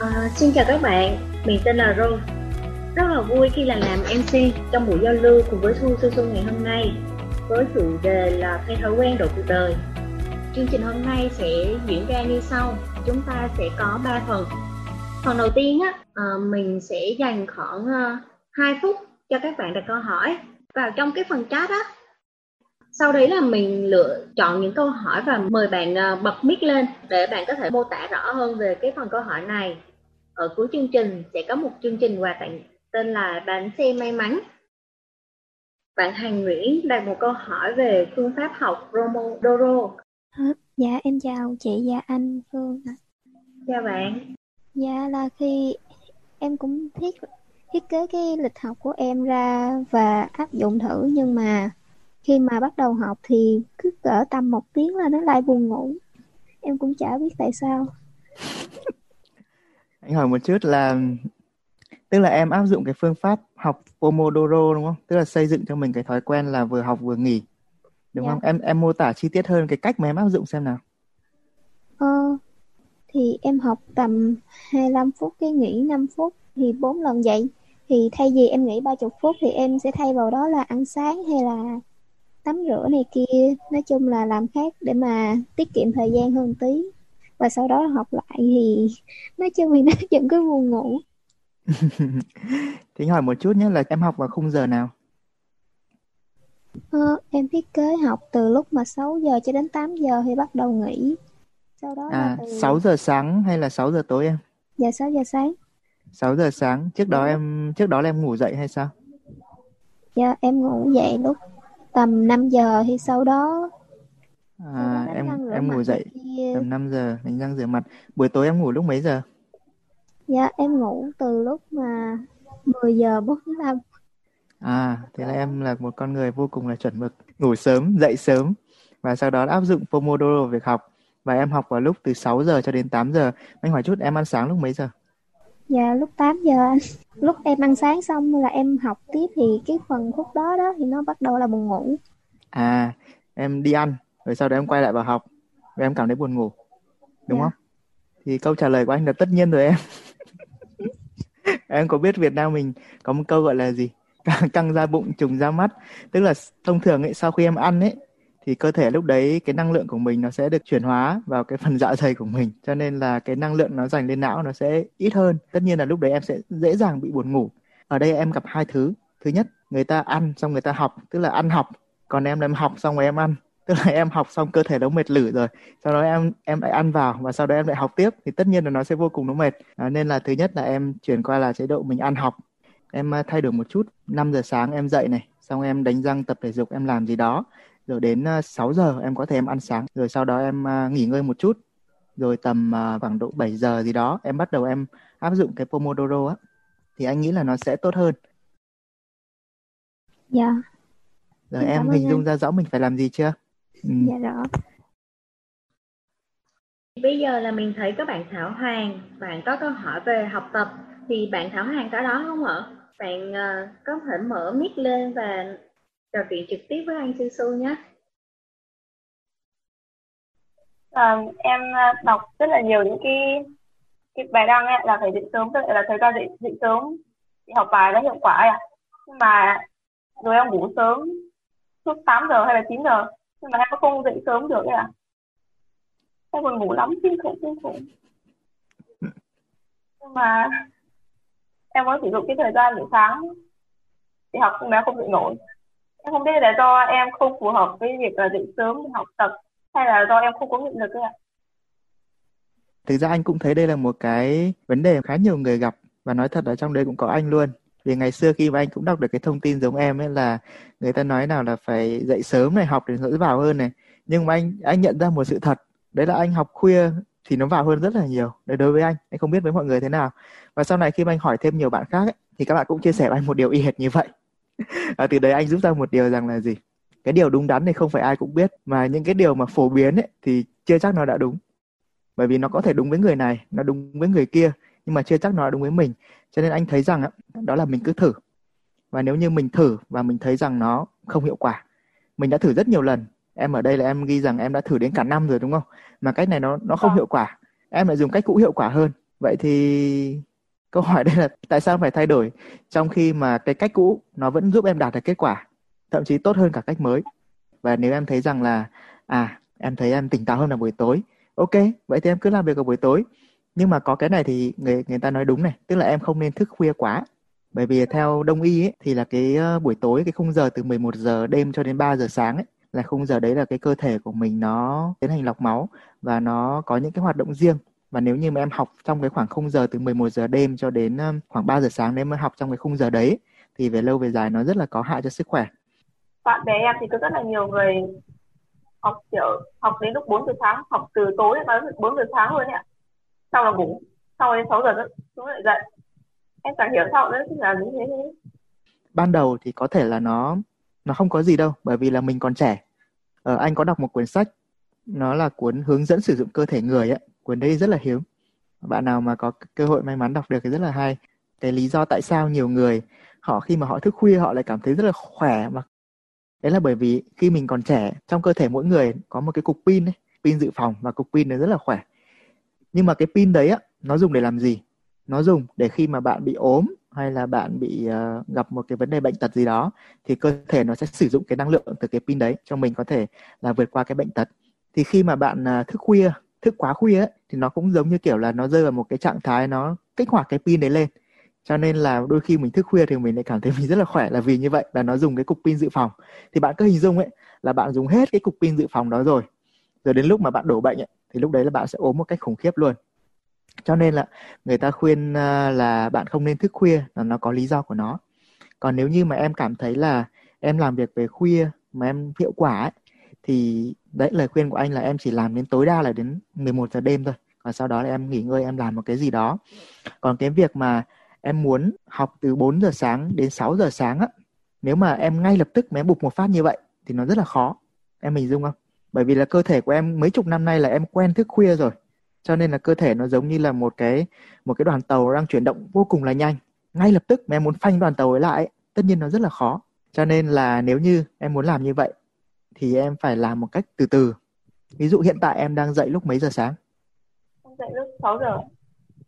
À, xin chào các bạn, mình tên là Rose. Rất là vui khi là làm MC trong buổi giao lưu cùng với Thu Sư Xuân ngày hôm nay với chủ đề là thay thói quen đổi cuộc đời. Chương trình hôm nay sẽ diễn ra như sau, chúng ta sẽ có 3 phần. Phần đầu tiên á, à, mình sẽ dành khoảng ờ, uh, 2 phút cho các bạn đặt câu hỏi vào trong cái phần chat á. Sau đấy là mình lựa chọn những câu hỏi và mời bạn bật mic lên để bạn có thể mô tả rõ hơn về cái phần câu hỏi này. Ở cuối chương trình sẽ có một chương trình quà tặng tên là bánh xe may mắn. Bạn Hành Nguyễn đặt một câu hỏi về phương pháp học Pomodoro. Dạ em chào chị và anh Phương Chào bạn. Dạ là khi em cũng thiết thiết kế cái lịch học của em ra và áp dụng thử nhưng mà khi mà bắt đầu học thì cứ cỡ tầm một tiếng là nó lại buồn ngủ. Em cũng chả biết tại sao. Anh hỏi một chút là tức là em áp dụng cái phương pháp học Pomodoro đúng không? Tức là xây dựng cho mình cái thói quen là vừa học vừa nghỉ. Đúng dạ. không? Em em mô tả chi tiết hơn cái cách mà em áp dụng xem nào. Ờ thì em học tầm 25 phút cái nghỉ 5 phút thì bốn lần vậy. Thì thay vì em nghỉ 30 phút thì em sẽ thay vào đó là ăn sáng hay là tắm rửa này kia, nói chung là làm khác để mà tiết kiệm thời gian hơn tí. Và sau đó học lại thì nói chung thì nó vẫn cứ buồn ngủ. Thính hỏi một chút nhé là em học vào khung giờ nào? Ờ, em thiết kế học từ lúc mà 6 giờ cho đến 8 giờ thì bắt đầu nghỉ. Sau đó à, từ... 6 giờ sáng hay là 6 giờ tối em? Dạ 6 giờ sáng. 6 giờ sáng, trước đó em trước đó là em ngủ dậy hay sao? Dạ em ngủ dậy lúc tầm 5 giờ thì sau đó À em em ngủ dậy tầm 5 giờ đánh răng rửa mặt. Buổi tối em ngủ lúc mấy giờ? Dạ em ngủ từ lúc mà 10 giờ 45. À thế là em là một con người vô cùng là chuẩn mực, ngủ sớm, dậy sớm và sau đó áp dụng Pomodoro việc học và em học vào lúc từ 6 giờ cho đến 8 giờ. Anh hỏi chút em ăn sáng lúc mấy giờ? Dạ lúc 8 giờ anh. Lúc em ăn sáng xong là em học tiếp thì cái phần khúc đó đó thì nó bắt đầu là buồn ngủ. À em đi ăn rồi sau đó em quay lại vào học và em cảm thấy buồn ngủ. Đúng dạ. không? Thì câu trả lời của anh là tất nhiên rồi em. em có biết Việt Nam mình có một câu gọi là gì căng ra bụng trùng ra mắt tức là thông thường ấy sau khi em ăn ấy thì cơ thể lúc đấy cái năng lượng của mình nó sẽ được chuyển hóa vào cái phần dạ dày của mình cho nên là cái năng lượng nó dành lên não nó sẽ ít hơn tất nhiên là lúc đấy em sẽ dễ dàng bị buồn ngủ ở đây em gặp hai thứ thứ nhất người ta ăn xong người ta học tức là ăn học còn em là em học xong rồi em ăn tức là em học xong cơ thể nó mệt lử rồi sau đó em em lại ăn vào và sau đó em lại học tiếp. Thì tất nhiên là nó sẽ vô cùng nó mệt. À, nên là thứ nhất là em chuyển qua là chế độ mình ăn học. Em à, thay đổi một chút 5 giờ sáng em dậy này xong em đánh răng tập thể dục em làm gì đó. Rồi đến 6 à, giờ em có thể em ăn sáng. Rồi sau đó em à, nghỉ ngơi một chút. Rồi tầm khoảng độ 7 giờ gì đó em bắt đầu em áp dụng cái Pomodoro á. Thì anh nghĩ là nó sẽ tốt hơn. Dạ. Rồi em hình dung ra rõ mình phải làm gì chưa? Ừ. Dạ rõ. Bây giờ là mình thấy có bạn Thảo Hoàng, bạn có câu hỏi về học tập thì bạn Thảo Hoàng có đó không ạ? Bạn uh, có thể mở mic lên và trò chuyện trực tiếp với anh Sư Su nhé. À, em ờ, đọc rất là nhiều những cái cái bài đăng ấy, là phải dậy sớm, tức là thời gian dậy dậy sớm thì học bài nó hiệu quả à. Nhưng mà rồi em ngủ sớm suốt 8 giờ hay là 9 giờ nhưng mà em không dậy sớm được à em còn ngủ lắm, kinh khủng kinh khủng. Nhưng mà em có sử dụng cái thời gian buổi sáng để học nhưng mà em không dậy nổi. Em không biết là do em không phù hợp với việc là dậy sớm để học tập hay là do em không có nghị lực ấy ạ. Thực ra anh cũng thấy đây là một cái vấn đề khá nhiều người gặp và nói thật ở trong đây cũng có anh luôn vì ngày xưa khi mà anh cũng đọc được cái thông tin giống em ấy là người ta nói nào là phải dậy sớm này học để nó vào hơn này. Nhưng mà anh anh nhận ra một sự thật đấy là anh học khuya thì nó vào hơn rất là nhiều. Đấy đối với anh anh không biết với mọi người thế nào. Và sau này khi mà anh hỏi thêm nhiều bạn khác ấy, thì các bạn cũng chia sẻ với anh một điều y hệt như vậy. Và từ đấy anh rút ra một điều rằng là gì? Cái điều đúng đắn thì không phải ai cũng biết mà những cái điều mà phổ biến ấy thì chưa chắc nó đã đúng. Bởi vì nó có thể đúng với người này nó đúng với người kia nhưng mà chưa chắc nó đúng với mình. Cho nên anh thấy rằng đó là mình cứ thử. Và nếu như mình thử và mình thấy rằng nó không hiệu quả mình đã thử rất nhiều lần. Em ở đây là em ghi rằng em đã thử đến cả năm rồi đúng không? Mà cách này nó nó không vâng. hiệu quả. Em lại dùng cách cũ hiệu quả hơn. Vậy thì câu hỏi đây là tại sao phải thay đổi trong khi mà cái cách cũ nó vẫn giúp em đạt được kết quả thậm chí tốt hơn cả cách mới? Và nếu em thấy rằng là à em thấy em tỉnh táo hơn là buổi tối ok vậy thì em cứ làm việc vào buổi tối nhưng mà có cái này thì người người ta nói đúng này tức là em không nên thức khuya quá bởi vì theo đông y ấy, thì là cái ờ, buổi tối cái khung giờ từ 11 giờ đêm cho đến 3 giờ sáng ấy là khung giờ đấy là cái cơ thể của mình nó tiến hành lọc máu và nó có những cái hoạt động riêng và nếu như mà em học trong cái khoảng khung giờ từ 11 giờ đêm cho đến khoảng 3 giờ sáng nếu mà học trong cái khung giờ đấy thì về lâu về dài nó rất là có hại cho sức khỏe. Bạn bè em thì có rất là nhiều người học kiểu học đến lúc 4 giờ sáng, học từ tối đến 4 giờ sáng luôn ạ. Sau là ngủ, sau đến 6 giờ chúng lại dậy. Em chẳng hiểu sao nữa là như thế thế. Ban đầu thì có thể là nó nó không có gì đâu bởi vì là mình còn trẻ. Ờ, anh có đọc một cuốn sách nó là cuốn hướng dẫn sử dụng cơ thể người ấy cuốn đấy rất là hiếm bạn nào mà có cơ hội may mắn đọc được thì rất là hay cái lý do tại sao nhiều người họ khi mà họ thức khuya họ lại cảm thấy rất là khỏe mà đấy là bởi vì khi mình còn trẻ trong cơ thể mỗi người có một cái cục pin ấy, pin dự phòng và cục pin nó rất là khỏe nhưng mà cái pin đấy á nó dùng để làm gì? Nó dùng để khi mà bạn bị ốm hay là bạn bị uh, gặp một cái vấn đề bệnh tật gì đó thì cơ thể nó sẽ sử dụng cái năng lượng từ cái pin đấy cho mình có thể là vượt qua cái bệnh tật. Thì khi mà bạn uh, thức khuya thức quá khuya ấy, thì nó cũng giống như kiểu là nó rơi vào một cái trạng thái nó kích hoạt cái pin đấy lên. Cho nên là đôi khi mình thức khuya thì mình lại cảm thấy mình rất là khỏe là vì như vậy là nó dùng cái cục pin dự phòng. Thì bạn cứ hình dung ấy là bạn dùng hết cái cục pin dự phòng đó rồi. Rồi đến lúc mà bạn đổ bệnh ấy, thì lúc đấy là bạn sẽ ốm một cách khủng khiếp luôn. Cho nên là người ta khuyên à, là bạn không nên thức khuya là nó có lý do của nó. Còn nếu như mà em cảm thấy là em làm việc về khuya mà em hiệu quả ấy, thì đấy lời khuyên của anh là em chỉ làm đến tối đa là đến 11 giờ đêm thôi. Còn sau đó là em nghỉ ngơi em làm một cái gì đó. Còn cái việc mà em muốn học từ 4 giờ sáng đến 6 giờ sáng á nếu mà em ngay lập tức mà em bục một phát như vậy thì nó rất là khó. Em hình dung không? Bởi vì là cơ thể của em mấy chục năm nay là em quen thức khuya rồi. Cho nên là cơ thể nó giống như là một cái một cái đoàn tàu đang chuyển động vô cùng là nhanh. Ngay lập tức mà em muốn phanh đoàn tàu ấy lại tất nhiên nó rất là khó. Cho nên là nếu như em muốn làm như vậy thì em phải làm một cách từ từ. Ví dụ hiện tại em đang dậy lúc mấy giờ sáng? Em dậy lúc 6 giờ.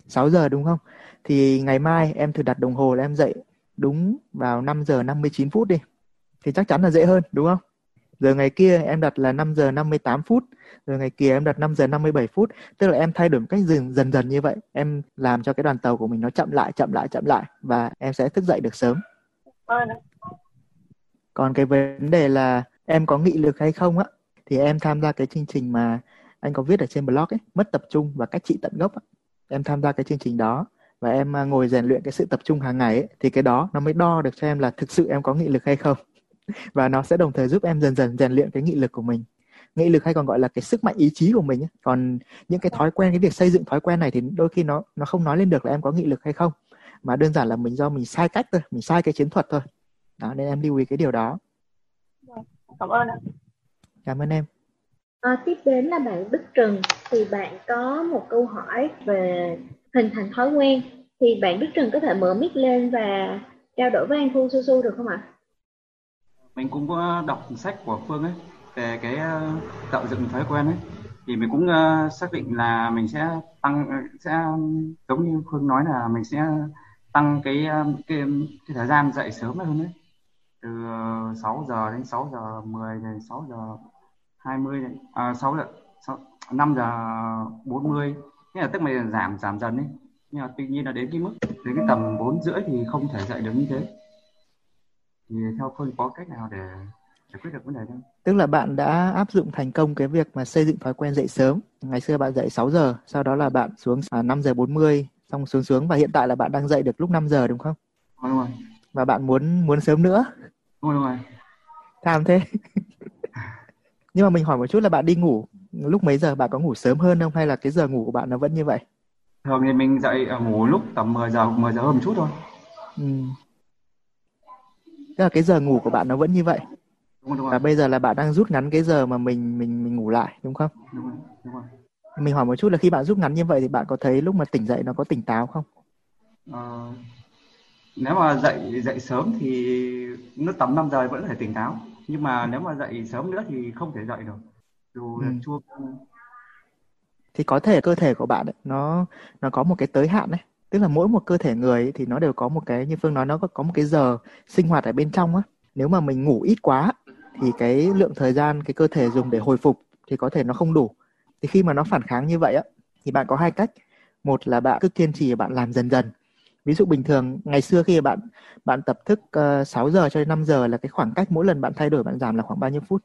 6 giờ đúng không? Thì ngày mai em thử đặt đồng hồ là em dậy đúng vào 5 giờ 59 phút đi. Thì chắc chắn là dễ hơn đúng không giờ ngày kia em đặt là 5 giờ 58 phút. Rồi ngày kia em đặt 5 giờ 57 phút. Tức là em thay đổi một cách dần dần dần như vậy. Em làm cho cái đoàn tàu của mình nó chậm lại chậm lại chậm lại và em sẽ thức dậy được sớm. Còn cái vấn đề là em có nghị lực hay không á thì em tham gia cái chương trình mà anh có viết ở trên blog ấy mất tập trung và cách trị tận gốc á. em tham gia cái chương trình đó và em à, ngồi rèn luyện cái sự tập trung hàng ngày ấy, thì cái đó nó mới đo được cho em là thực sự em có nghị lực hay không và nó sẽ đồng thời giúp em dần dần rèn luyện cái nghị lực của mình. Nghị lực hay còn gọi là cái sức mạnh ý chí của mình ấy. còn những cái thói quen cái việc xây dựng thói quen này thì đôi khi nó nó không nói lên được là em có nghị lực hay không. Mà đơn giản là mình do mình sai cách thôi mình sai cái chiến thuật thôi. Đó nên em lưu ý cái điều đó. Cảm ơn ạ. Cảm ơn em. À, tiếp đến là bạn Đức Trừng thì bạn có một câu hỏi về hình thành thói quen. Thì bạn Đức Trừng có thể mở mic lên và trao đổi với anh Thu Su Su được không ạ? Mình cũng có đọc sách của Phương ấy về cái ờ, tạo dựng thói quen ấy. Thì mình cũng uh, xác định là mình sẽ tăng ờ, sẽ giống như Phương nói là mình sẽ tăng cái cái, cái thời gian dậy sớm hơn đấy từ 6 giờ đến 6 giờ 10 đến 6 giờ 20 này, à, 6 giờ 6, 5 giờ 40 thế là tức là giảm giảm dần đấy nhưng mà tuy nhiên là đến cái mức đến cái tầm 4 rưỡi thì không thể dậy được như thế thì theo phương có cách nào để giải quyết được vấn đề không? Tức là bạn đã áp dụng thành công cái việc mà xây dựng thói quen dậy sớm. Ngày xưa bạn dậy 6 giờ, sau đó là bạn xuống à, 5 giờ 40, xong xuống xuống và hiện tại là bạn đang dậy được lúc 5 giờ đúng không? Đúng rồi. Và bạn muốn muốn sớm nữa. Đúng rồi. Tham thế. Nhưng mà mình hỏi một chút là bạn đi ngủ lúc mấy giờ bạn có ngủ sớm hơn không hay là cái giờ ngủ của bạn nó vẫn như vậy? Thường thì mình dậy à, ngủ lúc tầm 10 giờ 10 giờ hơn một chút thôi. Ừ. Tức là cái giờ ngủ của bạn nó vẫn như vậy. Đúng rồi, đúng rồi. Và bây giờ là bạn đang rút ngắn cái giờ mà mình mình mình ngủ lại đúng không? Đúng rồi, đúng rồi. Mình hỏi một chút là khi bạn rút ngắn như vậy thì bạn có thấy lúc mà tỉnh dậy nó có tỉnh táo không? Ờ, nếu mà dậy dậy sớm thì nó tầm 5 giờ vẫn phải tỉnh táo nhưng mà nếu mà dậy sớm nữa thì không thể dậy được dù ừ. chuông thì có thể cơ thể của bạn ấy, nó nó có một cái tới hạn đấy tức là mỗi một cơ thể người thì nó đều có một cái như phương nói nó có, có một cái giờ sinh hoạt ở bên trong á. Nếu mà mình ngủ ít quá thì cái lượng thời gian cái cơ thể dùng để hồi phục thì có thể nó không đủ. Thì khi mà nó phản kháng như vậy á thì bạn có hai cách. Một là bạn cứ kiên trì bạn làm dần dần. Ví dụ bình thường ngày xưa khi bạn bạn tập thức uh, ờ, 6 giờ cho đến 5 giờ là cái khoảng cách mỗi lần bạn thay đổi bạn giảm là khoảng bao nhiêu phút?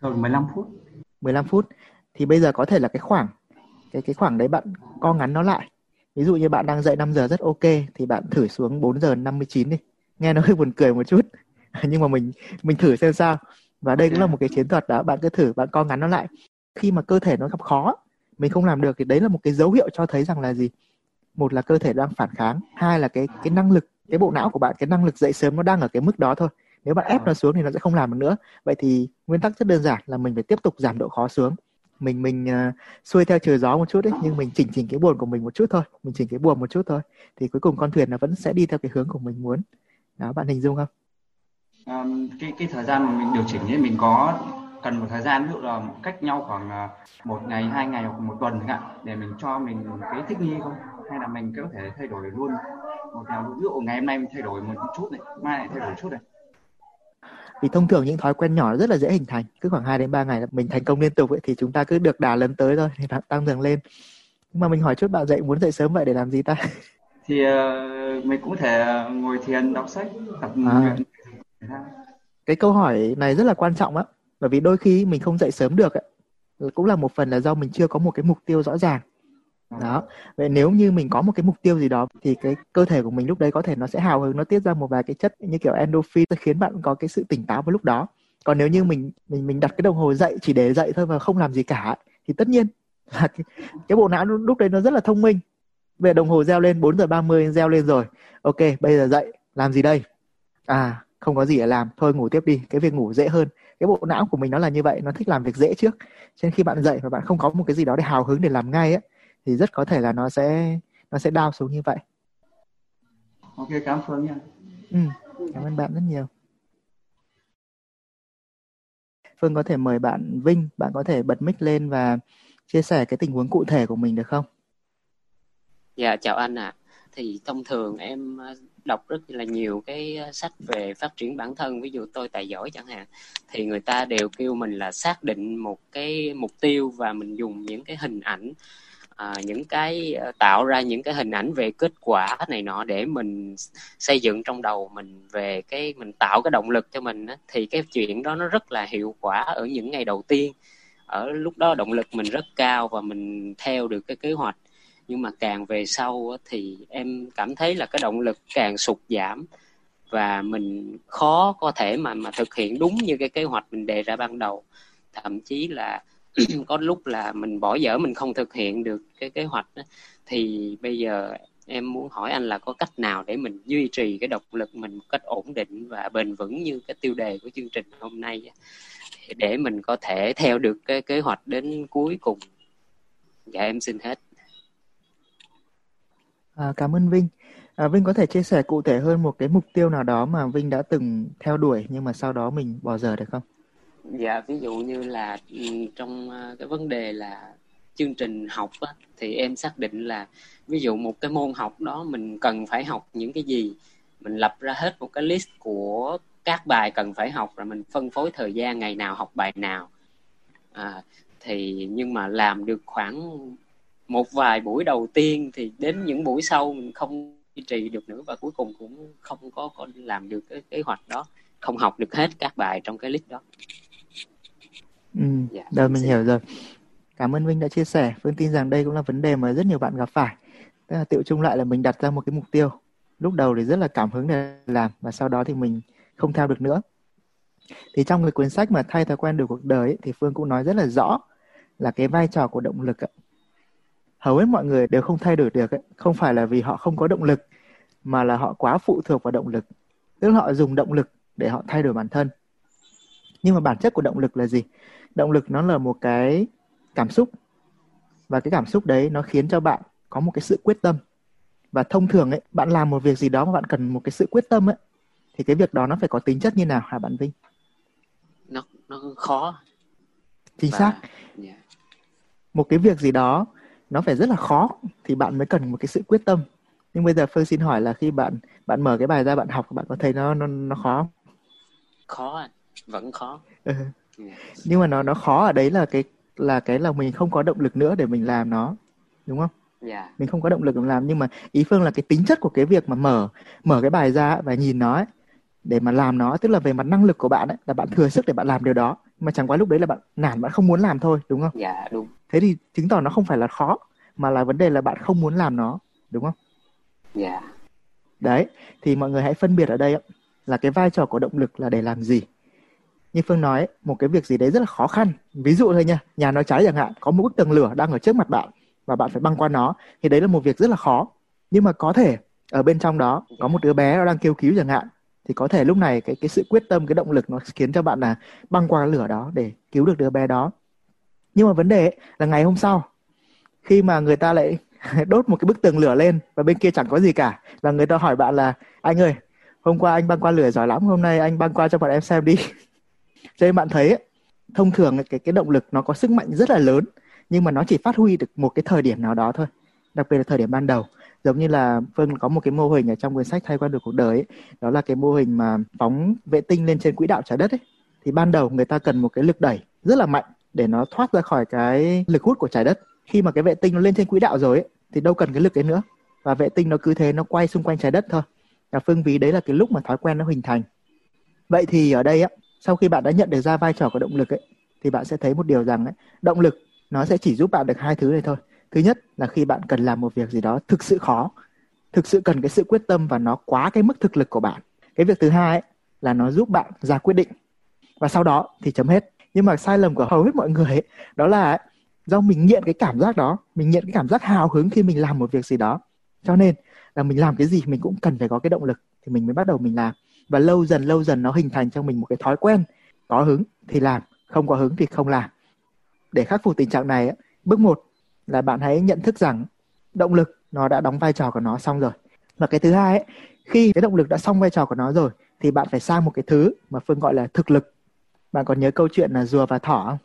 Thường 15 phút. 15 phút. Thì bây giờ có thể là cái khoảng cái cái khoảng đấy bạn co ngắn nó lại ví dụ như bạn đang dậy 5 giờ rất ok, thì bạn thử xuống 4 giờ 59 đi. Nghe nó hơi buồn cười một chút. Nhưng mà mình mình thử xem sao. Và đây cũng là một cái chiến thuật đó. Bạn cứ thử, bạn co ngắn nó lại. Khi mà cơ thể nó gặp khó, mình không làm được thì đấy là một cái dấu hiệu cho thấy rằng là gì? Một là cơ thể đang phản kháng. Hai là cái cái năng lực, cái bộ não của bạn, cái năng lực dậy sớm nó đang ở cái mức đó thôi. Nếu bạn ép nó xuống thì nó sẽ không làm được nữa. Vậy thì nguyên tắc rất đơn giản là mình phải tiếp tục giảm độ khó xuống mình mình uh, xuôi theo chiều gió một chút đấy nhưng mình chỉnh chỉnh cái buồn của mình một chút thôi mình chỉnh cái buồn một chút thôi thì cuối cùng con thuyền nó vẫn sẽ đi theo cái hướng của mình muốn. Đó bạn hình dung không? Um, cái cái thời gian mà mình điều chỉnh ấy mình có cần một thời gian ví dụ là cách nhau khoảng à, một ngày hai ngày hoặc một tuần chẳng hạn để mình cho mình cái thích nghi không? Hay là mình có thể thay đổi luôn một nào ví dụ ngày hôm nay mình thay đổi một chút này mai lại thay đổi chút này? Vì thông thường những thói quen nhỏ rất là dễ hình thành. Cứ khoảng 2 đến 3 ngày là mình thành công liên tục ấy, thì chúng ta cứ được đà lớn tới thôi thì tăng dần lên. Nhưng mà mình hỏi chút bạn dậy muốn dậy sớm vậy để làm gì ta? Thì uh, mình cũng thể ngồi thiền đọc sách tập à. cái câu hỏi này rất là quan trọng á bởi vì đôi khi mình không dậy sớm được ấy, cũng là một phần là do mình chưa có một cái mục tiêu rõ ràng đó. Vậy nếu như mình có một cái mục tiêu gì đó thì cái cơ thể của mình lúc đấy có thể nó sẽ hào hứng nó tiết ra một vài cái chất như kiểu endorphin khiến bạn có cái sự tỉnh táo vào lúc đó. Còn nếu như mình mình mình đặt cái đồng hồ dậy chỉ để dậy thôi và không làm gì cả thì tất nhiên là cái, cái bộ não lúc đấy nó rất là thông minh. Về đồng hồ reo lên 4 giờ 30 reo lên rồi. Ok bây giờ dậy làm gì đây? À không có gì để làm thôi ngủ tiếp đi cái việc ngủ dễ hơn. Cái bộ não của mình nó là như vậy nó thích làm việc dễ trước. Cho nên khi bạn dậy và bạn không có một cái gì đó để hào hứng để làm ngay á thì rất có thể là nó sẽ nó sẽ đau xuống như vậy ok cảm ơn nha ừ, cảm ơn bạn rất nhiều Phương có thể mời bạn Vinh, bạn có thể bật mic lên và chia sẻ cái tình huống cụ thể của mình được không? Dạ chào anh ạ. À. Thì thông thường em đọc rất là nhiều cái ờ, sách về phát triển bản thân ví dụ tôi tài giỏi chẳng hạn thì người ta đều kêu mình là xác định một cái mục tiêu và mình dùng những cái hình ảnh à, những cái ờ, tạo ra những cái hình ảnh về kết quả này nọ để mình xây dựng trong đầu mình về cái mình tạo cái động lực cho mình á, thì cái chuyện đó nó rất là hiệu quả ở những ngày đầu tiên. Ở lúc đó động lực mình rất cao và mình theo được cái kế hoạch. Nhưng mà càng về sau thì em cảm thấy là cái động lực càng sụt giảm và mình khó có thể mà mà thực hiện đúng như cái kế hoạch mình đề ra ban đầu. Thậm chí là có lúc là mình bỏ dở mình không thực hiện được cái kế hoạch đó. thì bây giờ em muốn hỏi anh là có cách nào để mình duy trì cái động lực mình một cách ổn định và bền vững như cái tiêu đề của chương trình hôm nay để mình có thể theo được cái kế hoạch đến cuối cùng dạ em xin hết À, cảm ơn Vinh. À, Vinh có thể chia sẻ cụ thể hơn một cái mục tiêu nào đó mà Vinh đã từng theo đuổi nhưng mà sau đó mình bỏ dở được không? Dạ, ví dụ như là ừ, trong ờ, cái vấn đề là chương trình học á, thì em xác định là ví dụ một cái môn học đó mình cần phải học những cái gì mình lập ra hết một cái list của các bài cần phải học rồi mình phân phối thời gian ngày nào học bài nào. À, thì nhưng mà làm được khoảng một vài buổi đầu tiên thì đến những buổi sau mình không duy trì được nữa và cuối cùng cũng không có có làm được cái kế hoạch đó không học được hết các bài trong cái list đó ừ dạ, rồi mình hiểu rồi. Cảm ơn Vinh đã chia sẻ. Phương tin rằng đây cũng là vấn đề mà rất nhiều bạn gặp phải. Tức là tiệu chung lại là mình đặt ra một cái mục tiêu. Lúc đầu thì rất là cảm hứng để làm và sau đó thì mình không theo được nữa. Thì trong cái cuốn sách mà thay thói quen được cuộc đời ấy, thì Phương cũng nói rất là rõ là cái vai trò của động lực ấy, hầu hết mọi người đều không thay đổi được ấy. không phải là vì họ không có động lực mà là họ quá phụ thuộc vào động lực. Tức là họ dùng động lực để họ thay đổi bản thân nhưng mà bản chất của động lực là gì? Động lực nó là một cái cảm xúc. Và cái cảm xúc đấy nó khiến cho bạn có một cái sự quyết tâm. Và thông thường ấy bạn làm một việc gì đó mà bạn cần một cái sự quyết tâm ấy thì cái việc đó nó phải có tính chất như nào hả bạn Vinh? Nó nó khó. Chính và, xác. Yeah một cái việc gì đó nó phải rất là khó thì bạn mới cần một cái sự quyết tâm. Nhưng bây giờ phương xin hỏi là khi bạn bạn mở cái bài ra bạn học bạn có thấy nó nó nó khó khó anh vẫn khó. Ừ. nhưng mà nó nó khó ở đấy là cái là cái là mình không có động lực nữa để mình làm nó đúng không? Dạ yeah. mình không có động lực để làm nhưng mà ý phương là cái tính chất của cái việc mà mở mở cái bài ra và nhìn nó ấy, để mà làm nó tức là về mặt năng lực của bạn ấy là bạn thừa sức để bạn làm điều đó. Mà chẳng qua lúc đấy là bạn nản bạn không muốn làm thôi đúng không? Dạ đúng. Thế thì chứng tỏ nó không phải là khó mà là vấn đề là bạn không muốn làm nó đúng không? Dạ đấy thì mọi người hãy phân biệt ở đây là cái vai trò của động lực là để làm gì như phương nói, một cái việc gì đấy rất là khó khăn. Ví dụ thôi nha, nhà nó cháy chẳng hạn, có một bức tường lửa đang ở trước mặt bạn và bạn phải băng qua nó, thì đấy là một việc rất là khó. Nhưng mà có thể ở bên trong đó có một đứa bé nó đang kêu cứu chẳng hạn, thì có thể lúc này cái cái sự quyết tâm, cái động lực nó khiến cho bạn là băng qua lửa đó để cứu được đứa bé đó. Nhưng mà vấn đề là ngày hôm sau, khi mà người ta lại đốt một cái bức tường lửa lên và bên kia chẳng có gì cả, và người ta hỏi bạn là, anh ơi, hôm qua anh băng qua lửa giỏi lắm, hôm nay anh băng qua cho bọn em xem đi. cho nên bạn thấy thông thường cái cái động lực nó có sức mạnh rất là lớn nhưng mà nó chỉ phát huy được một cái thời điểm nào đó thôi đặc biệt là thời điểm ban đầu. Giống như là phương có một cái mô hình ở trong cuốn sách thay qua được cuộc đời ấy, đó là cái mô hình mà phóng vệ tinh lên trên quỹ đạo trái đất ấy. Thì ban đầu người ta cần một cái lực đẩy rất là mạnh để nó thoát ra khỏi cái lực hút của trái đất. Khi mà cái vệ tinh nó lên trên quỹ đạo rồi ấy, thì đâu cần cái lực ấy nữa. Và vệ tinh nó cứ thế nó quay xung quanh trái đất thôi. Và phương ví đấy là cái lúc mà thói quen nó hình thành. Vậy thì ở đây á sau khi bạn đã nhận được ra vai trò của động lực ấy thì bạn sẽ thấy một điều rằng ấy, động lực nó sẽ chỉ giúp bạn được hai thứ này thôi. Thứ nhất là khi bạn cần làm một việc gì đó thực sự khó thực sự cần cái sự quyết tâm và nó quá cái mức thực lực của bạn. Cái việc thứ hai ấy, là nó giúp bạn ra quyết định. Và sau đó thì chấm hết. Nhưng mà sai lầm của hầu hết mọi người ấy, đó là ấy, do mình nghiện cái cảm giác đó mình nghiện cái cảm giác hào hứng khi mình làm một việc gì đó. Cho nên là mình làm cái gì mình cũng cần phải có cái động lực thì mình mới bắt đầu mình làm và lâu dần lâu dần nó hình thành trong mình một cái thói quen. Có hứng thì làm không có hứng thì không làm. Để khắc phục tình trạng này bước một là bạn hãy nhận thức rằng động lực nó đã đóng vai trò của nó xong rồi. Và cái thứ hai ấy, khi cái động lực đã xong vai trò của nó rồi thì bạn phải sang một cái thứ mà phương gọi là thực lực. Bạn còn nhớ câu chuyện là rùa và thỏ không?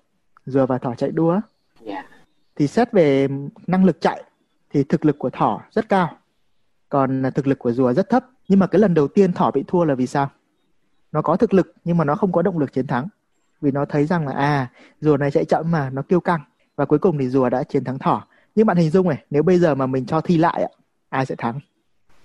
Rùa và thỏ chạy đua yeah. Dạ. thì xét về năng lực chạy thì thực lực của thỏ rất cao còn thực lực của rùa rất thấp nhưng mà cái lần đầu tiên thỏ bị thua là vì sao? Nó có thực lực nhưng mà nó không có động lực chiến thắng. Vì nó thấy rằng là à rùa này chạy chậm mà nó kiêu căng. Và cuối cùng thì rùa đã chiến thắng thỏ. Nhưng bạn hình dung này nếu bây giờ mà mình cho thi lại ai sẽ thắng?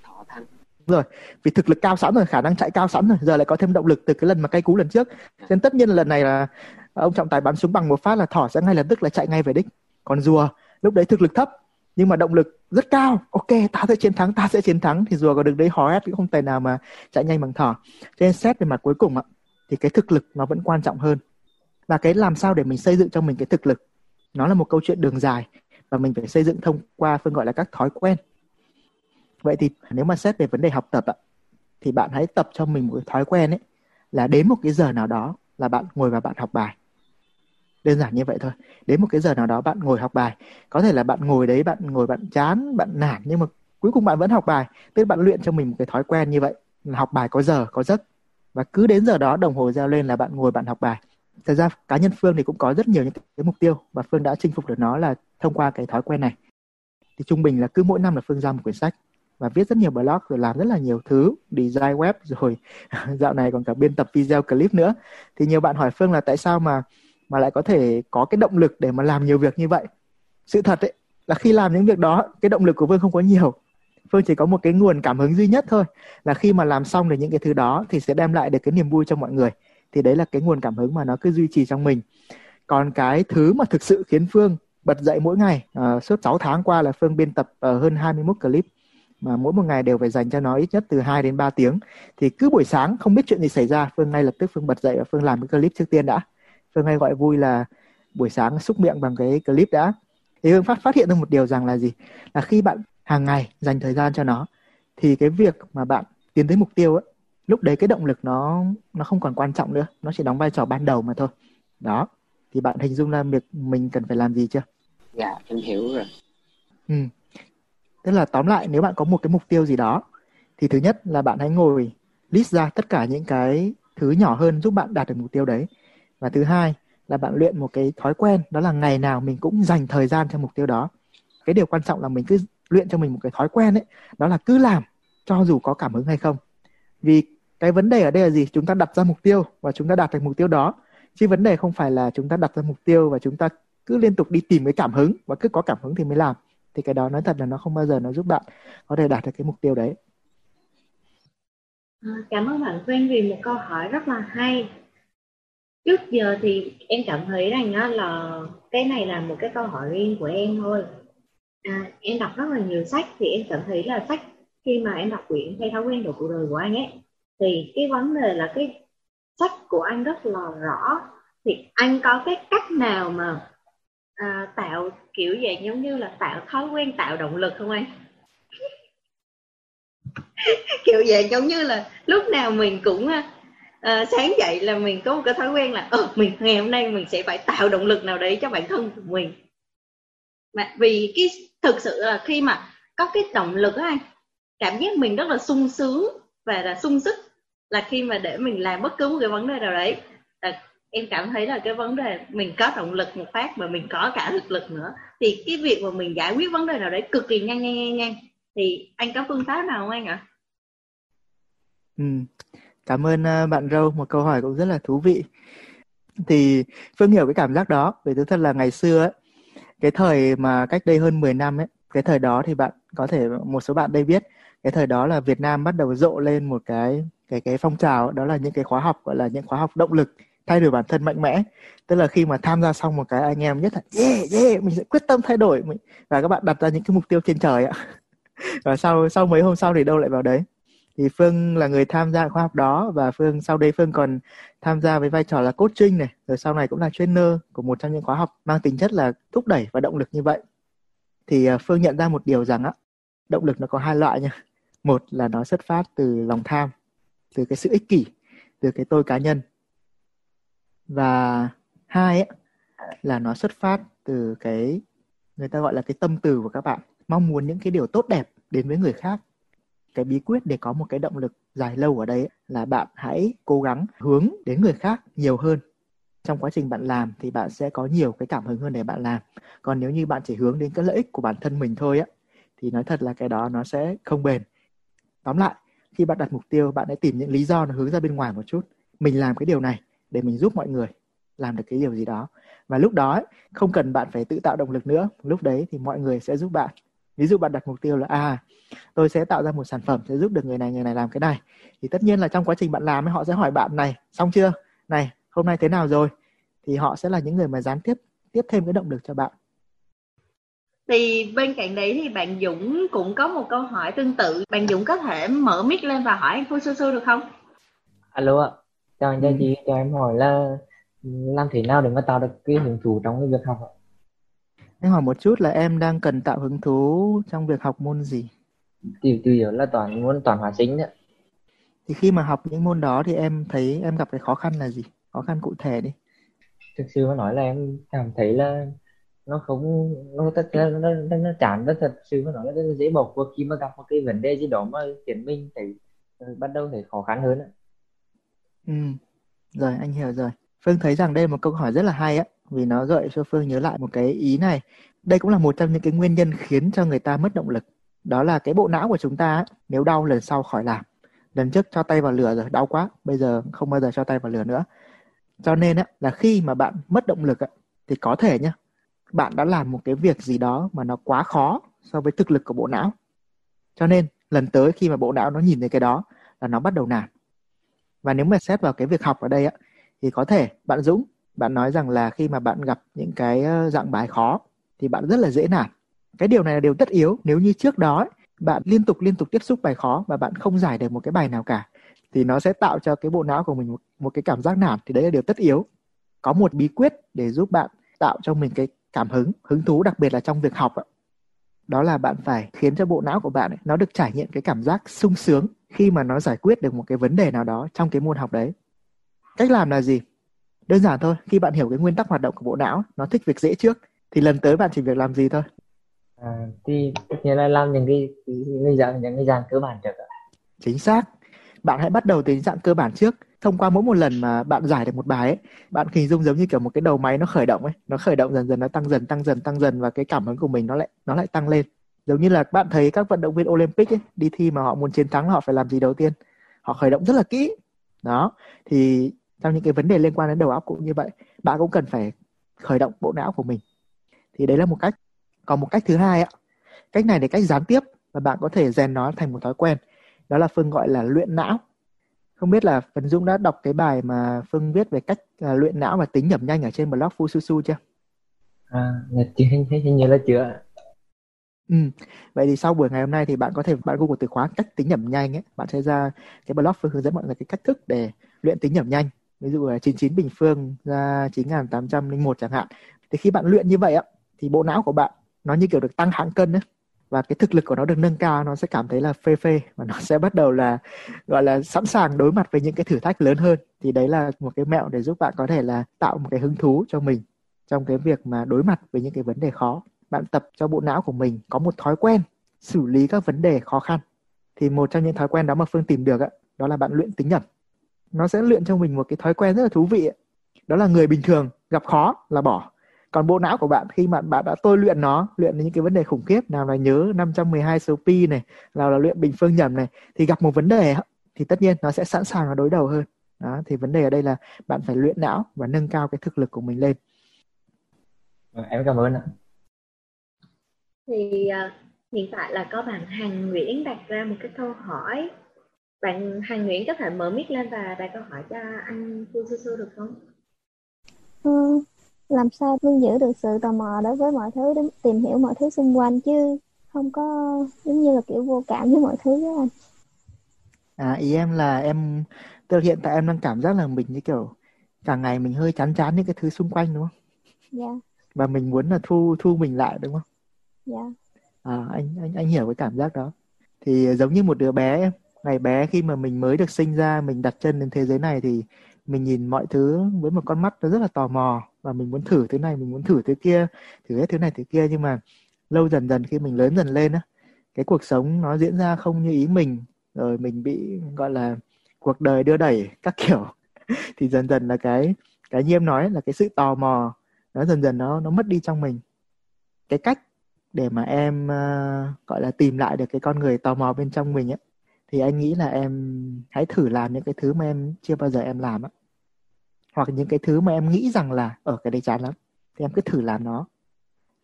Thỏ thắng. Rồi vì thực lực cao sẵn rồi khả năng chạy cao sẵn rồi giờ lại có thêm động lực từ cái lần mà cây cú lần trước. Nên tất nhiên là lần này là ông trọng tài bắn súng bằng một phát là thỏ sẽ ngay lập tức là chạy ngay về đích. Còn rùa lúc đấy thực lực thấp nhưng mà động lực rất cao. Ok, ta sẽ chiến thắng, ta sẽ chiến thắng. Thì rùa có được đấy, hò hét cũng không thể nào mà chạy nhanh bằng thỏ. Cho nên xét về mặt cuối cùng ạ, thì cái thực lực nó vẫn quan trọng hơn. Và cái làm sao để mình xây dựng cho mình cái thực lực, nó là một câu chuyện đường dài. Và mình phải xây dựng thông qua phương gọi là các thói quen. Vậy thì nếu mà xét về vấn đề học tập ạ, thì bạn hãy tập cho mình một cái thói quen ấy, là đến một cái giờ nào đó là bạn ngồi và bạn học bài đơn giản như vậy thôi. Đến một cái giờ nào đó bạn ngồi học bài. Có thể là bạn ngồi đấy, bạn ngồi, bạn chán, bạn nản, nhưng mà cuối cùng bạn vẫn học bài. Tức là bạn luyện cho mình một cái thói quen như vậy. Là học bài có giờ, có giấc. Và cứ đến giờ đó đồng hồ reo lên là bạn ngồi, bạn học bài. Thật ra cá nhân phương thì cũng có rất nhiều những cái mục tiêu và phương đã chinh phục được nó là thông qua cái thói quen này. Thì trung bình là cứ mỗi năm là phương ra một quyển sách và viết rất nhiều blog rồi làm rất là nhiều thứ, design web, rồi dạo này còn cả biên tập video clip nữa. Thì nhiều bạn hỏi phương là tại sao mà mà lại có thể có cái động lực để mà làm nhiều việc như vậy. Sự thật ấy là khi làm những việc đó cái động lực của phương không có nhiều. Phương chỉ có một cái nguồn cảm hứng duy nhất thôi là khi mà làm xong được những cái thứ đó thì sẽ đem lại được cái niềm vui cho mọi người. Thì đấy là cái nguồn cảm hứng mà nó cứ duy trì trong mình. Còn cái thứ mà thực sự khiến phương bật dậy mỗi ngày uh, suốt 6 tháng qua là phương biên tập uh, hơn 21 clip mà mỗi một ngày đều phải dành cho nó ít nhất từ 2 đến 3 tiếng. Thì cứ buổi sáng không biết chuyện gì xảy ra phương ngay lập tức phương bật dậy và phương làm cái clip trước tiên đã phương hay gọi vui là buổi sáng xúc miệng bằng cái clip đã. Thì hương phát phát hiện được một điều rằng là gì? Là khi bạn hàng ngày dành thời gian cho nó thì cái việc mà bạn tiến tới mục tiêu ấy lúc đấy cái động lực nó nó không còn quan trọng nữa nó chỉ đóng vai trò ban đầu mà thôi. Đó thì bạn hình dung là việc mình cần phải làm gì chưa? Dạ em hiểu rồi. Ừ tức là tóm lại nếu bạn có một cái mục tiêu gì đó thì thứ nhất là bạn hãy ngồi list ra tất cả những cái thứ nhỏ hơn giúp bạn đạt được mục tiêu đấy và thứ hai là bạn luyện một cái thói quen, đó là ngày nào mình cũng dành thời gian cho mục tiêu đó. Cái điều quan trọng là mình cứ luyện cho mình một cái thói quen ấy, đó là cứ làm, cho dù có cảm hứng hay không. Vì cái vấn đề ở đây là gì? Chúng ta đặt ra mục tiêu và chúng ta đạt được mục tiêu đó. Chứ vấn đề không phải là chúng ta đặt ra mục tiêu và chúng ta cứ liên tục đi tìm cái cảm hứng và cứ có cảm hứng thì mới làm. Thì cái đó nói thật là nó không bao giờ nó giúp bạn có thể đạt được cái mục tiêu đấy. À, cảm ơn bạn Quyên vì một câu hỏi rất là hay trước giờ thì em cảm thấy rằng đó là cái này là một cái câu hỏi riêng của em thôi. À, em đọc rất là nhiều sách thì em cảm thấy là sách khi mà em đọc quyển thay thói quen của cuộc đời của anh ấy thì cái vấn đề là cái sách của anh rất là rõ. Thì anh có cái cách nào mà à, tạo kiểu vậy giống như là tạo thói quen tạo động lực không anh? Kiểu vậy giống như là lúc nào mình cũng à, à, sáng dậy là mình có một cái thói quen là ờ mình ngày hôm nay mình sẽ phải tạo động lực nào đấy cho bản thân của mình mà vì cái thực sự là khi mà có cái động lực á anh cảm giác mình rất là sung sướng và là sung sức là khi mà để mình làm bất cứ một cái vấn đề nào đấy là em cảm thấy là cái vấn đề mình có động lực một phát mà mình có cả thực lực nữa thì cái việc mà mình giải quyết vấn đề nào đấy cực kỳ nhanh nhanh nhanh nhanh thì anh có phương pháp nào không anh ạ? Ừ. Cảm ơn ờ, bạn Râu, một câu hỏi cũng rất là thú vị. Thì Phương hiểu cái cảm giác đó, vì thực thật là ngày xưa ấy, cái thời mà cách đây hơn 10 năm ấy, cái thời đó thì bạn có thể một số bạn đây biết, cái thời đó là Việt Nam bắt đầu rộ lên một cái cái cái phong trào đó là những cái khóa học gọi là những khóa học động lực thay đổi bản thân mạnh mẽ. Tức là khi mà tham gia xong một cái anh em nhất là yeah yeah mình sẽ quyết tâm thay đổi. Mình và các bạn đặt ra những cái mục tiêu trên trời ạ. Và sau sau mấy hôm sau thì đâu lại vào đấy? Thì Phương là người tham gia khóa học đó và Phương sau đây Phương còn tham gia với vai trò là coaching này rồi sau này cũng là trainer của một trong những khóa học mang tính chất là thúc đẩy và động lực như vậy. Thì à, Phương nhận ra một điều rằng á động lực nó có hai loại nha. Một là nó xuất phát từ lòng tham từ cái sự ích kỷ từ cái tôi cá nhân. Và hai ấy, là nó xuất phát từ cái người ta gọi là cái tâm từ của các bạn mong muốn những cái điều tốt đẹp đến với người khác cái bí quyết để có một cái động lực dài lâu ở đây là bạn hãy cố gắng hướng đến người khác nhiều hơn. Trong quá trình bạn làm thì bạn sẽ có nhiều cái cảm hứng hơn để bạn làm. Còn nếu như bạn chỉ hướng đến cái lợi ích của bản thân mình thôi á, thì nói thật là cái đó nó sẽ không bền. Tóm lại, khi bạn đặt mục tiêu, bạn hãy tìm những lý do nó hướng ra bên ngoài một chút. Mình làm cái điều này để mình giúp mọi người làm được cái điều gì đó. Và lúc đó không cần bạn phải tự tạo động lực nữa. Lúc đấy thì mọi người sẽ giúp bạn ví dụ bạn đặt mục tiêu là à tôi sẽ tạo ra một sản phẩm sẽ giúp được người này người này làm cái này. Thì tất nhiên là trong quá trình bạn làm họ sẽ hỏi bạn này xong chưa? Này hôm nay thế nào rồi? Thì họ sẽ là những người mà gián tiếp tiếp thêm cái động lực cho bạn. Thì bên cạnh đấy thì bạn Dũng cũng có một câu hỏi tương tự. Bạn Dũng có thể mở mic lên và hỏi anh Phu Su Su được không? Alo ạ. Chào anh chị cho em hỏi là làm thế nào để mà tạo được cái hứng thú trong cái việc học ạ em hỏi một chút là em đang cần tạo hứng thú trong việc học môn gì? Chủ chủ yếu là toàn môn toàn hóa sinh đấy. Thì khi mà học những môn đó thì em thấy em gặp cái khó khăn là gì? Khó khăn cụ thể đi. Thực sự mà nói là em cảm thấy là nó không nó tất nó, nó, nó, nó chán rất thật. Sự mà nói là rất dễ bỏ cuộc khi mà gặp một cái vấn đề gì đó mà khiến mình thấy bắt đầu thấy khó khăn hơn ừ rồi anh hiểu rồi. Phương thấy rằng đây là một câu hỏi rất là hay á vì nó gợi cho Phương nhớ lại một cái ý này. Đây cũng là một trong những cái nguyên nhân khiến cho người ta mất động lực. Đó là cái bộ não của chúng ta nếu đau lần sau khỏi làm. Lần trước cho tay vào lửa rồi đau quá. Bây giờ không bao giờ cho tay vào lửa nữa. Cho nên á, là khi mà bạn mất động lực thì có thể nhá bạn đã làm một cái việc gì đó mà nó quá khó so với thực lực của bộ não. Cho nên lần tới khi mà bộ não nó nhìn thấy cái đó là nó bắt đầu nản. Và nếu mà xét vào cái việc học ở đây á thì có thể bạn Dũng bạn nói rằng là khi mà bạn gặp những cái ờ, dạng bài khó thì bạn rất là dễ nản. Cái điều này là điều tất yếu. Nếu như trước đó ấy, bạn liên tục liên tục tiếp xúc bài khó và bạn không giải được một cái bài nào cả thì nó sẽ tạo cho cái bộ não của mình một, một cái cảm giác nản. Thì đấy là điều tất yếu. Có một bí quyết để giúp bạn tạo cho mình cái cảm hứng hứng thú đặc biệt là trong việc học đó là bạn phải khiến cho bộ não của bạn ấy, nó được trải nghiệm cái cảm giác sung sướng khi mà nó giải quyết được một cái vấn đề nào đó trong cái môn học đấy. Cách làm là gì? Đơn giản thôi khi bạn hiểu cái nguyên tắc hoạt động của bộ não nó thích việc dễ trước thì lần tới bạn chỉ việc làm gì thôi. À, thì tất nhiên là làm những cái những cái dạng những cái dạng cơ bản trước chính xác. Bạn hãy bắt đầu từ những dạng cơ bản trước. Thông qua mỗi một lần mà bạn giải được một bài ấy bạn hình dung giống như kiểu một cái đầu máy nó khởi động ấy nó khởi động dần dần nó tăng dần tăng dần tăng dần và cái cảm hứng của mình nó lại nó lại tăng lên. Giống như là bạn thấy các vận động viên Olympic ấy, đi thi mà họ muốn chiến thắng họ phải làm gì đầu tiên? Họ khởi động rất là kỹ. Đó thì trong những cái vấn đề liên quan đến đầu óc cũng như vậy bạn cũng cần phải khởi động bộ não của mình thì đấy là một cách còn một cách thứ hai ạ cách này là cách gián tiếp và bạn có thể rèn nó thành một thói quen đó là phương gọi là luyện não không biết là Phần Dung đã đọc cái bài mà Phương viết về cách uh, luyện não và tính nhẩm nhanh ở trên blog Fususu chưa? À, hình, hình, hình như là chưa. Ừ. Vậy thì sau buổi ngày hôm nay thì bạn có thể bạn Google từ khóa cách tính nhẩm nhanh ấy, bạn sẽ ra cái blog Phương hướng dẫn mọi người cái cách thức để luyện tính nhẩm nhanh. Ví dụ là 99 bình phương ra 9801 chẳng hạn. Thì khi bạn luyện như vậy á, thì bộ não của bạn nó như kiểu được tăng hạng cân ấy và cái thực lực của nó được nâng cao, nó sẽ cảm thấy là phê phê, và nó sẽ bắt đầu là, gọi là, sẵn sàng đối mặt với những cái thử thách lớn hơn. Thì đấy là một cái mẹo để giúp bạn có thể là tạo một cái hứng thú cho mình trong cái việc mà đối mặt với những cái vấn đề khó. Bạn tập cho bộ não của mình có một thói quen xử lý các vấn đề khó khăn. Thì một trong những thói quen đó mà phương tìm được đó là bạn luyện tính nhẩm nó sẽ luyện cho mình một cái thói quen rất là thú vị đó là người bình thường gặp khó là bỏ. Còn bộ não của bạn khi mà bạn đã tôi luyện nó luyện những cái vấn đề khủng khiếp nào là nhớ 512 số pi này nào là luyện bình phương nhẩm này thì gặp một vấn đề thì tất nhiên nó sẽ sẵn sàng nó đối đầu hơn. Đó thì vấn đề ở đây là bạn phải luyện não và nâng cao cái thực lực của mình lên. Em cảm ơn ạ. Thì uh, hiện tại là có bạn Hằng Nguyễn đặt ra một cái câu hỏi bạn Hằng Nguyễn có thể mở mic lên và đặt câu hỏi cho anh Phu Sư Sư được không? Ừ, làm sao luôn giữ được sự tò mò đối với mọi thứ đến tìm hiểu mọi thứ xung quanh chứ không có giống như là kiểu vô cảm với mọi thứ đó anh. À ý em là em tức hiện tại em đang cảm giác là mình như kiểu cả ngày mình hơi chán chán những cái thứ xung quanh đúng không? Dạ. Và mình muốn là thu thu mình lại đúng không? Dạ. À anh anh anh hiểu cái cảm giác đó. Thì giống như một đứa bé em ngày bé khi mà mình mới được sinh ra mình đặt chân đến thế giới này thì mình nhìn mọi thứ với một con mắt nó rất là tò mò và mình muốn thử thứ này mình muốn thử thứ kia thử hết thứ này thứ kia. Nhưng mà lâu dần dần khi mình lớn dần lên á cái cuộc sống nó diễn ra không như ý mình rồi mình bị gọi là cuộc đời đưa đẩy các kiểu. Thì dần dần là cái cái như em nói là cái sự tò mò nó dần dần nó nó mất đi trong mình. Cái cách để mà em uh, gọi là tìm lại được cái con người tò mò bên trong mình ấy thì anh nghĩ là em hãy thử làm những cái thứ mà em chưa bao giờ em làm á. Hoặc những cái thứ mà em nghĩ rằng là ở cái đấy chán lắm. Thì em cứ thử làm nó.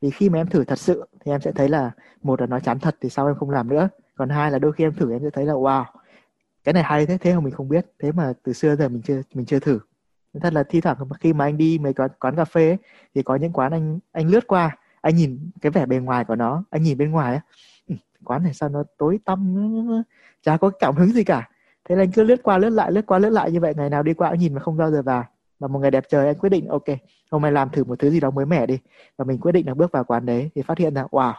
Vì khi mà em thử thật sự thì em sẽ thấy là một là nó chán thật thì sau em không làm nữa. Còn hai là đôi khi em thử em sẽ thấy là wow cái này hay thế thế mà mình không biết. Thế mà từ xưa giờ mình chưa mình chưa thử. Thật là thi thoảng khi mà anh đi mấy quán quán cà phê ấy, thì có những quán anh anh lướt qua anh nhìn cái vẻ bề ngoài của nó anh nhìn bên ngoài ấy, quán này sao nó tối tăm chả có cảm hứng gì cả. Thế là anh cứ lướt qua, lướt lại, lướt qua, lướt lại như vậy, ngày nào đi qua cũng nhìn mà không bao giờ vào. Và một ngày đẹp trời anh quyết định, ok, hôm nay làm thử một thứ gì đó mới mẻ đi. Và mình quyết định là bước vào quán đấy thì phát hiện ra wow,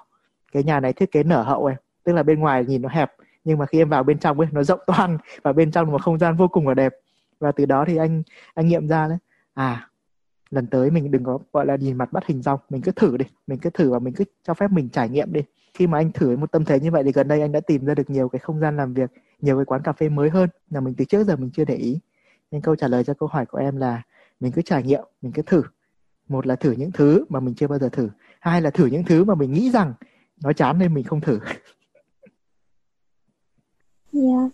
cái nhà này thiết kế nở hậu em tức là bên ngoài nhìn nó hẹp, nhưng mà khi em vào bên trong ấy, nó rộng toang và bên trong một không gian vô cùng là đẹp. Và từ đó thì anh anh nghiệm ra đấy. À lần tới mình đừng có, gọi là, nhìn mặt bắt hình dong. Mình cứ thử đi. Mình cứ thử và mình cứ cho phép mình trải nghiệm đi khi mà anh thử một tâm thế như vậy thì gần đây anh đã tìm ra được nhiều cái không gian làm việc nhiều cái quán cà phê mới hơn. Là mình từ trước giờ mình chưa để ý. Nên câu trả lời cho câu hỏi của em là mình cứ trải nghiệm mình cứ thử. Một là thử những thứ mà mình chưa bao giờ thử. Hai là thử những thứ mà mình nghĩ rằng nó chán nên mình không thử. Dạ. Yeah.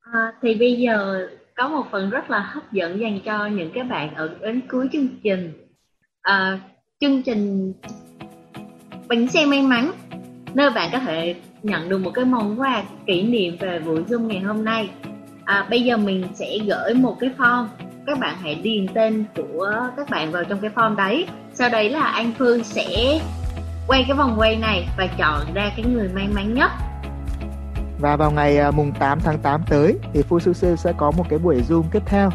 à, thì bây giờ có một phần rất là hấp dẫn dành cho những cái bạn ở đến cuối chương trình. À, chương trình bánh xe may mắn nơi bạn có thể nhận được một cái món quà kỷ niệm về buổi zoom ngày hôm nay. À, bây giờ mình sẽ gửi một cái form. Các bạn hãy điền tên của các bạn vào trong cái form đấy. Sau đấy là anh Phương sẽ quay cái vòng quay này và chọn ra cái người may mắn nhất. Và vào ngày à, mùng 8 tháng 8 tới thì Phu Sư Sư sẽ có một cái buổi Zoom tiếp theo.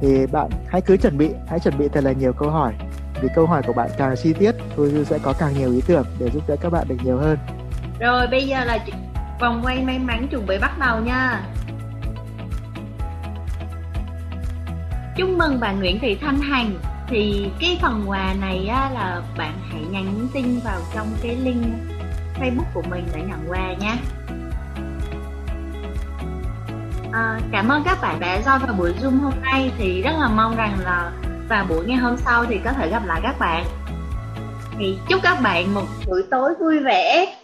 Thì bạn hãy cứ chuẩn bị hãy chuẩn bị thật là nhiều câu hỏi vì câu hỏi của bạn càng chi tiết tôi sẽ có càng nhiều ý tưởng để giúp đỡ các bạn được nhiều hơn. Rồi bây giờ là vòng quay may mắn chuẩn bị bắt đầu nha. Chúc mừng bà Nguyễn Thị Thanh Hằng. Thì cái phần quà này á, là bạn hãy nhắn tin vào trong cái link Facebook của mình để nhận quà nha. À, cảm ơn các bạn đã join vào buổi Zoom hôm nay. Thì rất là mong rằng là và buổi ngày hôm sau thì có thể gặp lại các bạn. Thì chúc các bạn một buổi tối vui vẻ